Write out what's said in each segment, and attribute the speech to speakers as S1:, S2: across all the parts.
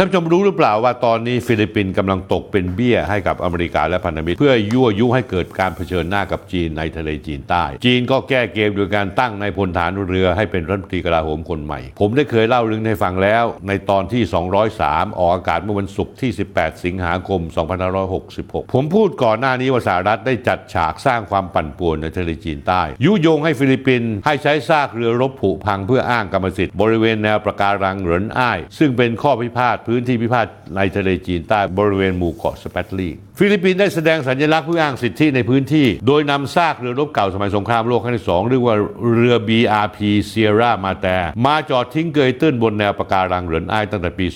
S1: ท่านผู้ชมรู้หรือเปล่าว่าตอนนี้ฟิลิปปินส์กำลังตกเป็นเบี้ยให้กับอเมริกาและพันธมิตร เพื่อยั่วยุให้เกิดการเผชิญหน้ากับจีนในทะเลจีนใต้ จีนก็แก้เกมโดยการตั้งนายพลทหารเรือให้เป็นรัฐมนตรีกลาโหมคนใหม่ ผมได้เคยเล่าเรื่องให้ฟังแล้ว ในตอนที่ 203 ออกอากาศเมื่อวันศุกร์ที่ 18 สิงหาคม 2566 ผมพูดก่อนหน้านี้ว่าสหรัฐได้จัดฉากสร้างความปั่นป่วนในทะเลจีนใต้ ยุยงให้ฟิลิปปินส์ให้ใช้ซากเรือรบผุพังเพื่ออ้างกรรมสิทธิ์บริเวณแนวปะการังเหรินอ้ายซึ่งเป็นข้อพิพาทพื้นที่พิพาทในทะเลจีนใต้บริเวณหมู่เกาะสแปรตลีฟิลิปปินส์ได้แสดงสัญลักษณ์เพื่ออ้างสิทธิในพื้นที่ โดยนำซากเรือรบเก่าสมัยสงครามโลกครั้งที่สองเรียกว่าเรือ BRP Sierra m a t e มาจอดทิ้งเกยตื้นบนแนวปะการังเหรินอ้ายตั้งแต่ปี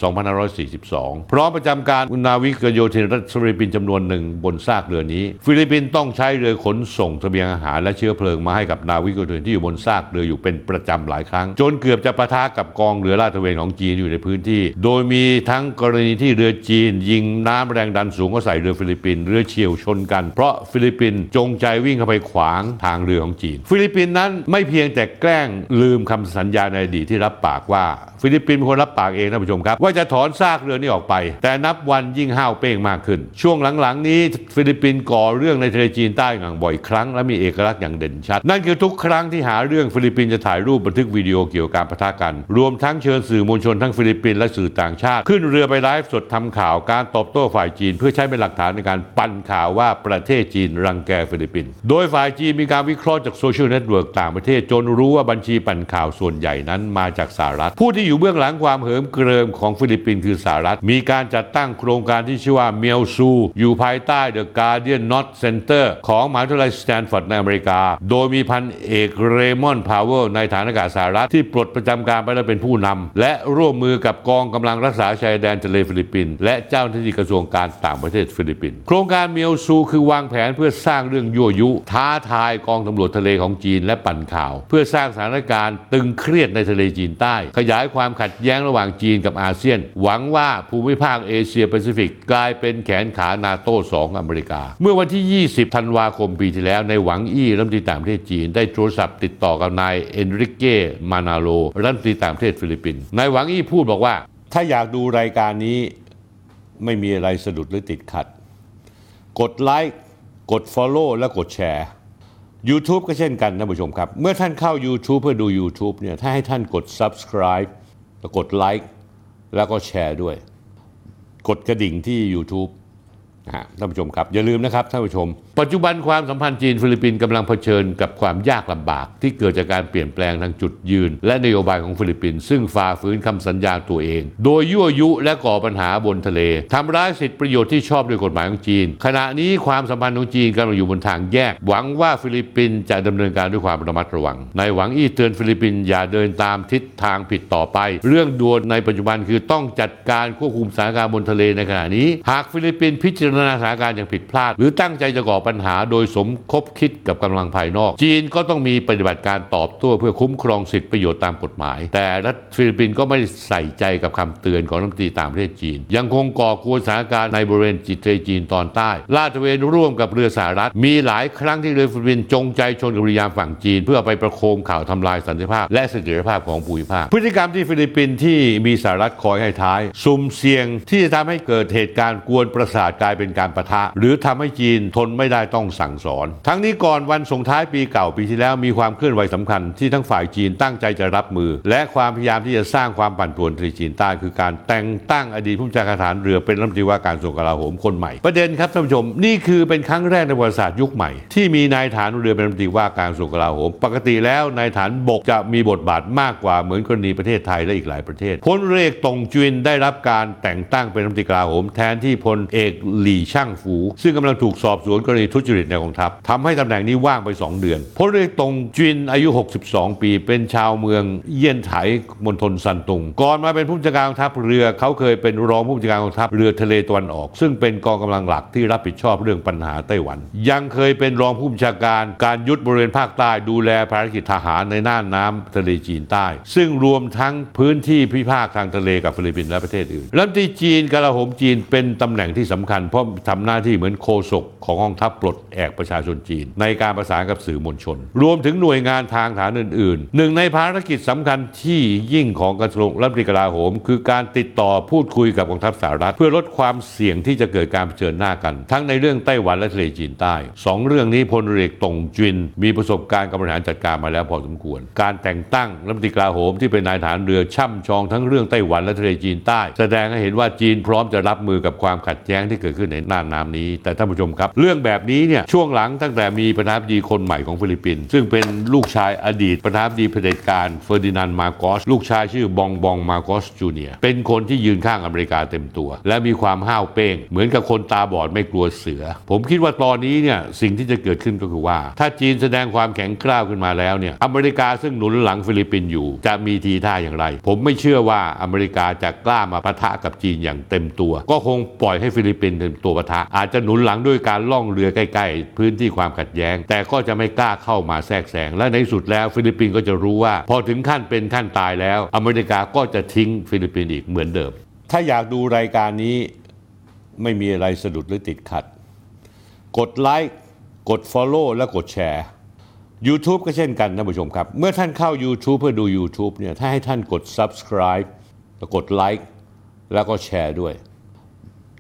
S1: 2542 พร้อมประจำการนาวิกโยธินรัฐฟิลิปปินส์จำนวนหนึ่งบนซากเรือนี้ ฟิลิปปินส์ต้องใช้เรือขนส่งเสบียงอาหารและเชื้อเพลิงมาให้กับนาวิกโยธินที่อยู่บนซากเรืออยู่เป็นประจำหลายครั้ง จนเกือบจะปะทะกับกองเรือลาดตระเวนของจีนอยู่ในพื้นที่ โดยมีทั้งกรณีที่เรือจีน ยิงน้ำแรงดันสูงก็ใส่เรือฟิลิปปินส์เรือเฉี่ยวชนกัน เพราะฟิลิปปินส์จงใจวิ่งเข้าไปขวางทางเรือของจีน ฟิลิปปินส์นั้นไม่เพียงแต่แกล้งลืมคำสัญญาในอดีตที่รับปากว่าฟิลิปปินส์เป็นคนรับปากเองท่านผู้ชมครับ ว่าจะถอนซากเรือนี้ออกไป แต่นับวันยิ่งห้าวเป้งมากขึ้น ช่วงหลังๆ นี้ฟิลิปปินส์ก่อเรื่องในทะเลจีนใต้อย่างบ่อยครั้งและมีเอกลักษณ์อย่างเด่นชัด นั่นคือทุกครั้งที่หาเรื่องฟิลิปปินส์จะถ่ายรูปบันทึกวิดีโอเกี่ยวกับการปะทะกัน รวมทั้งเชิญสื่อมวลชนทั้งฟิลิปปินส์และสื่อต่างชาติขึ้นเรือไปไลฟ์สดทำข่าวการตอบโต้ฝ่ายจีน เพื่อใช้เป็นหลักฐานในการปั่นข่าวว่าประเทศจีนรังแกฟิลิปปินส์โดยฝ่ายจีนมีการวิเคราะห์จากโซเชียลเน็ตเวิร์กต่างประเทศจนรู้ว่าบัญชีปั่นข่าวส่วนใหญ่นั้นมาจากสหรัฐ ผู้ที่อยู่เบื้องหลังความเหิมเกริมของฟิลิปปินส์คือสหรัฐ มีการจัดตั้งโครงการที่ชื่อว่าเมียวซู อยู่ภายใต้ The Gordian Knot Center ของมหาวิทยาลัยสแตนฟอร์ดในอเมริกา โดยมีพันเอกเรมอนพาวเวลนายทหารอากาศสหรัฐที่ปลดประจำการไปแล้วเป็นผู้นำและร่วมมือกับกองกำลังรักษาชายแดนทะเลฟิลิปปินส์และเจ้าหน้าที่กระทรวงการต่างประเทศฟิลิปปินส์โครงการเมียวซูคือวางแผนเพื่อสร้างเรื่องยั่วยุ ท้าทายกองตำรวจทะเลของจีนและปั่นข่าว เพื่อสร้างสถานการณ์ตึงเครียดในทะเลจีนใต้ ขยายความขัดแย้งระหว่างจีนกับอาเซียน หวังว่าภูมิภาคเอเชียแปซิฟิกกลายเป็นแขนขานาโต้ของอเมริกา เมื่อวันที่ 20 ธันวาคมปีที่แล้วในหวังอี้รัฐมนตรีต่างประเทศจีน ได้โทรศัพท์ติดต่อกับนายเอนริเก้มานาโลรัฐมนตรีต่างประเทศฟิลิปปินส์นายหวังอี้พูดบอกว่า ถ้าอยากดูรายการนี้ไม่มีอะไรสะดุดหรือติดขัด กดไลค์กด Follow และกดแชร์ YouTube ก็เช่นกันนะผู้ชมครับ เมื่อท่านเข้า YouTube เพื่อดู YouTube เนี่ยถ้าให้ท่านกด Subscribe แล้วกดไลค์แล้วก็แชร์ด้วย กดกระดิ่งที่ YouTube นะฮะท่านผู้ชมครับอย่าลืมนะครับท่านผู้ชม ปัจจุบันความสัมพันธ์จีนฟิลิปปินส์กำลังเผชิญกับความยากลำบาก ที่เกิดจากการเปลี่ยนแปลงทางจุดยืน และนโยบายของฟิลิปปินส์ซึ่งฝ่าฝืนคำสัญญาตัวเอง โดยยั่วยุและก่อปัญหาบนทะเลทำร้ายสิทธิประโยชน์ที่ชอบด้วยกฎหมายของจีน ขณะนี้ความสัมพันธ์ของจีนกำลังอยู่บนทางแยก หวังว่าฟิลิปปินส์จะดำเนินการด้วยความระมัดระวังนายหวังอี้เตือนฟิลิปปินส์อย่าเดินตามทิศทางผิดต่อไป เรื่องด่วนในปัจจุบันคือต้องจัดการควบคุมสถานการณ์บนทะเลในขณะนี้ หากฟิลิปปินส์พิจารณาสถานการณ์อย่างผิดพลาด หรือตั้งใจจะก่อปัญหาโดยสมคบคิดกับกำลังภายนอก จีนก็ต้องมีปฏิบัติการตอบโต้เพื่อคุ้มครองสิทธิประโยชน์ตามกฎหมาย แต่รัฐฟิลิปปินส์ก็ไม่ใส่ใจกับคำเตือนของรัฐมนตรีต่างประเทศจีน ยังคงก่อกวนสถานการณ์ในบริเวณทะเลจีนตอนใต้ลาดตระเวนร่วมกับเรือสหรัฐ มีหลายครั้งที่เรือฟิลิปปินส์จงใจชนกับเรือยามฝั่งจีน เพื่อไปประโคมข่าวทำลายสันติภาพ และเสถียรภาพของภูมิภาคพฤติกรรมที่ฟิลิปปินส์ที่มีสหรัฐคอยให้ท้าย สุ่มเสี่ยงที่จะทำให้เกิดเหตุการณ์กวนประสาทกลายเป็น็นการประทะ หรือทำให้จีนทนไม่ได้ต้องสั่งสอน ทั้งนี้ก่อนวันส่งท้ายปีเก่าปีที่แล้วมีความเคลื่อนไหวสำคัญที่ทั้งฝ่ายจีนตั้งใจจะรับมือ และความพยายามที่จะสร้างความปั่นป่วนในจีนใต้คือการแต่งตั้งอดีตผู้บัญชาการทหารเรือเป็นรัฐมนตรีว่าการกระทรวงกลาโหมคนใหม่ ประเด็นครับท่านผู้ชมนี่คือเป็นครั้งแรกในประวัติศาสตร์ยุคใหม่ ที่มีนายฐานเรือเป็นรัฐมนตรีว่าการกระทรวงกลาโหม ปกติแล้วนายฐานบกจะมีบทบาทมากกว่าเหมือนกรณีประเทศไทยและอีกหลายประเทศพลเรือเอกตงจุนได้รับการแต่งตั้งเป็นรัฐมนตรีกลาโหมแทนที่พลเอกหลี่ซ่างฝูซึ่งกำลังถูกสอบสวนกรณีทุจริตในกองทัพทำให้ตำแหน่งนี้ว่างไป 2 เดือนพลเรือเอกตงจุนอายุ 62 ปี เป็นชาวเมืองเยี่ยนไถมณฑลซันตุง ก่อนมาเป็นผู้บัญชาการกองทัพเรือเขาเคยเป็นรองผู้บัญชาการกองทัพเรือทะเลตะวันออก ซึ่งเป็นกองกำลังหลักที่รับผิดชอบเรื่องปัญหาไต้หวัน ยังเคยเป็นรองผู้บัญชาการการยุทธบริเวณภาคใต้ดูแลภารกิจทหารในน่านน้ำทะเลจีนใต้ ซึ่งรวมทั้งพื้นที่พิพาททางทะเลกับฟิลิปปินส์และประเทศอื่นรัฐมนตรีจีนกลาโหมจีนเป็นตำแหน่งที่สำคัญเพราะทำหน้าที่เหมือนโฆษกของกองทัพปลดแอกประชาชนจีน ในการประสานกับสื่อมวลชน รวมถึงหน่วยงานทางทหารอื่นๆ หนึ่งในภารกิจสำคัญที่ยิ่งของกระทรวงรัฐมนตรีกลาโหม คือการติดต่อพูดคุยกับกองทัพสหรัฐ เพื่อลดความเสี่ยงที่จะเกิดการเผชิญหน้ากัน ทั้งในเรื่องไต้หวันและทะเลจีนใต้สองเรื่องนี้พลเรือเอกตงจุน มีประสบการณ์การบริหารจัดการมาแล้วพอสมควร การแต่งตั้งรัฐมนตรีกลาโหมที่เป็นนายทหารเรือช่ำชองทั้งเรื่องไต้หวันและทะเลจีนใต้ แสดงให้เห็นว่าจีนพร้อมจะรับมือกับความขัดแย้งที่เกิดขึ้นในน่านน้ำนี้ แต่ท่านผู้ชมครับ เรื่องแบบนี้เนี่ยช่วงหลังตั้งแต่มีประธานาธิบดีคนใหม่ของฟิลิปปินส์ซึ่งเป็นลูกชายอดีตประธานาธิบดีเผด็จการเฟอร์ดินานด์มาโกสลูกชายชื่อบองบองมาโกสจูเนียเป็นคนที่ยืนข้างอเมริกาเต็มตัว และมีความห้าวเป้ง เหมือนกับคนตาบอดไม่กลัวเสือ ผมคิดว่าตอนนี้เนี่ยสิ่งที่จะเกิดขึ้นก็คือว่า ถ้าจีนแสดงความแข็งกร้าวขึ้นมาแล้วเนี่ยอเมริกาซึ่งหนุนหลังฟิลิปปินส์อยู่ จะมีทีท่าอย่างไร ผมไม่เชื่อว่าอเมริกาจะกล้ามาปะทะกับจีนอย่างเต็มตัว ก็คงปล่อยให้ฟิลิปปินส์เป็นตัวปะทะ อาจจะหนุนหลังด้วยการล่องเรือใกล้ ๆ พื้นที่ความขัดแย้ง แต่ก็จะไม่กล้าเข้ามาแทรกแซงและในสุดแล้วฟิลิปปินส์ก็จะรู้ว่า พอถึงขั้นเป็นขั้นตายแล้ว อเมริกาก็จะทิ้งฟิลิปปินส์อีกเหมือนเดิม ถ้าอยากดูรายการนี้ไม่มีอะไรสะดุดหรือติดขัด กดไลค์กด Follow และกดแชร์ YouTube ก็เช่นกันท่านผู้ชมครับ เมื่อท่านเข้า YouTube เพื่อดู YouTube เนี่ยถ้าให้ท่านกด Subscribe แล้วกดไลค์แล้วก็แชร์ด้วย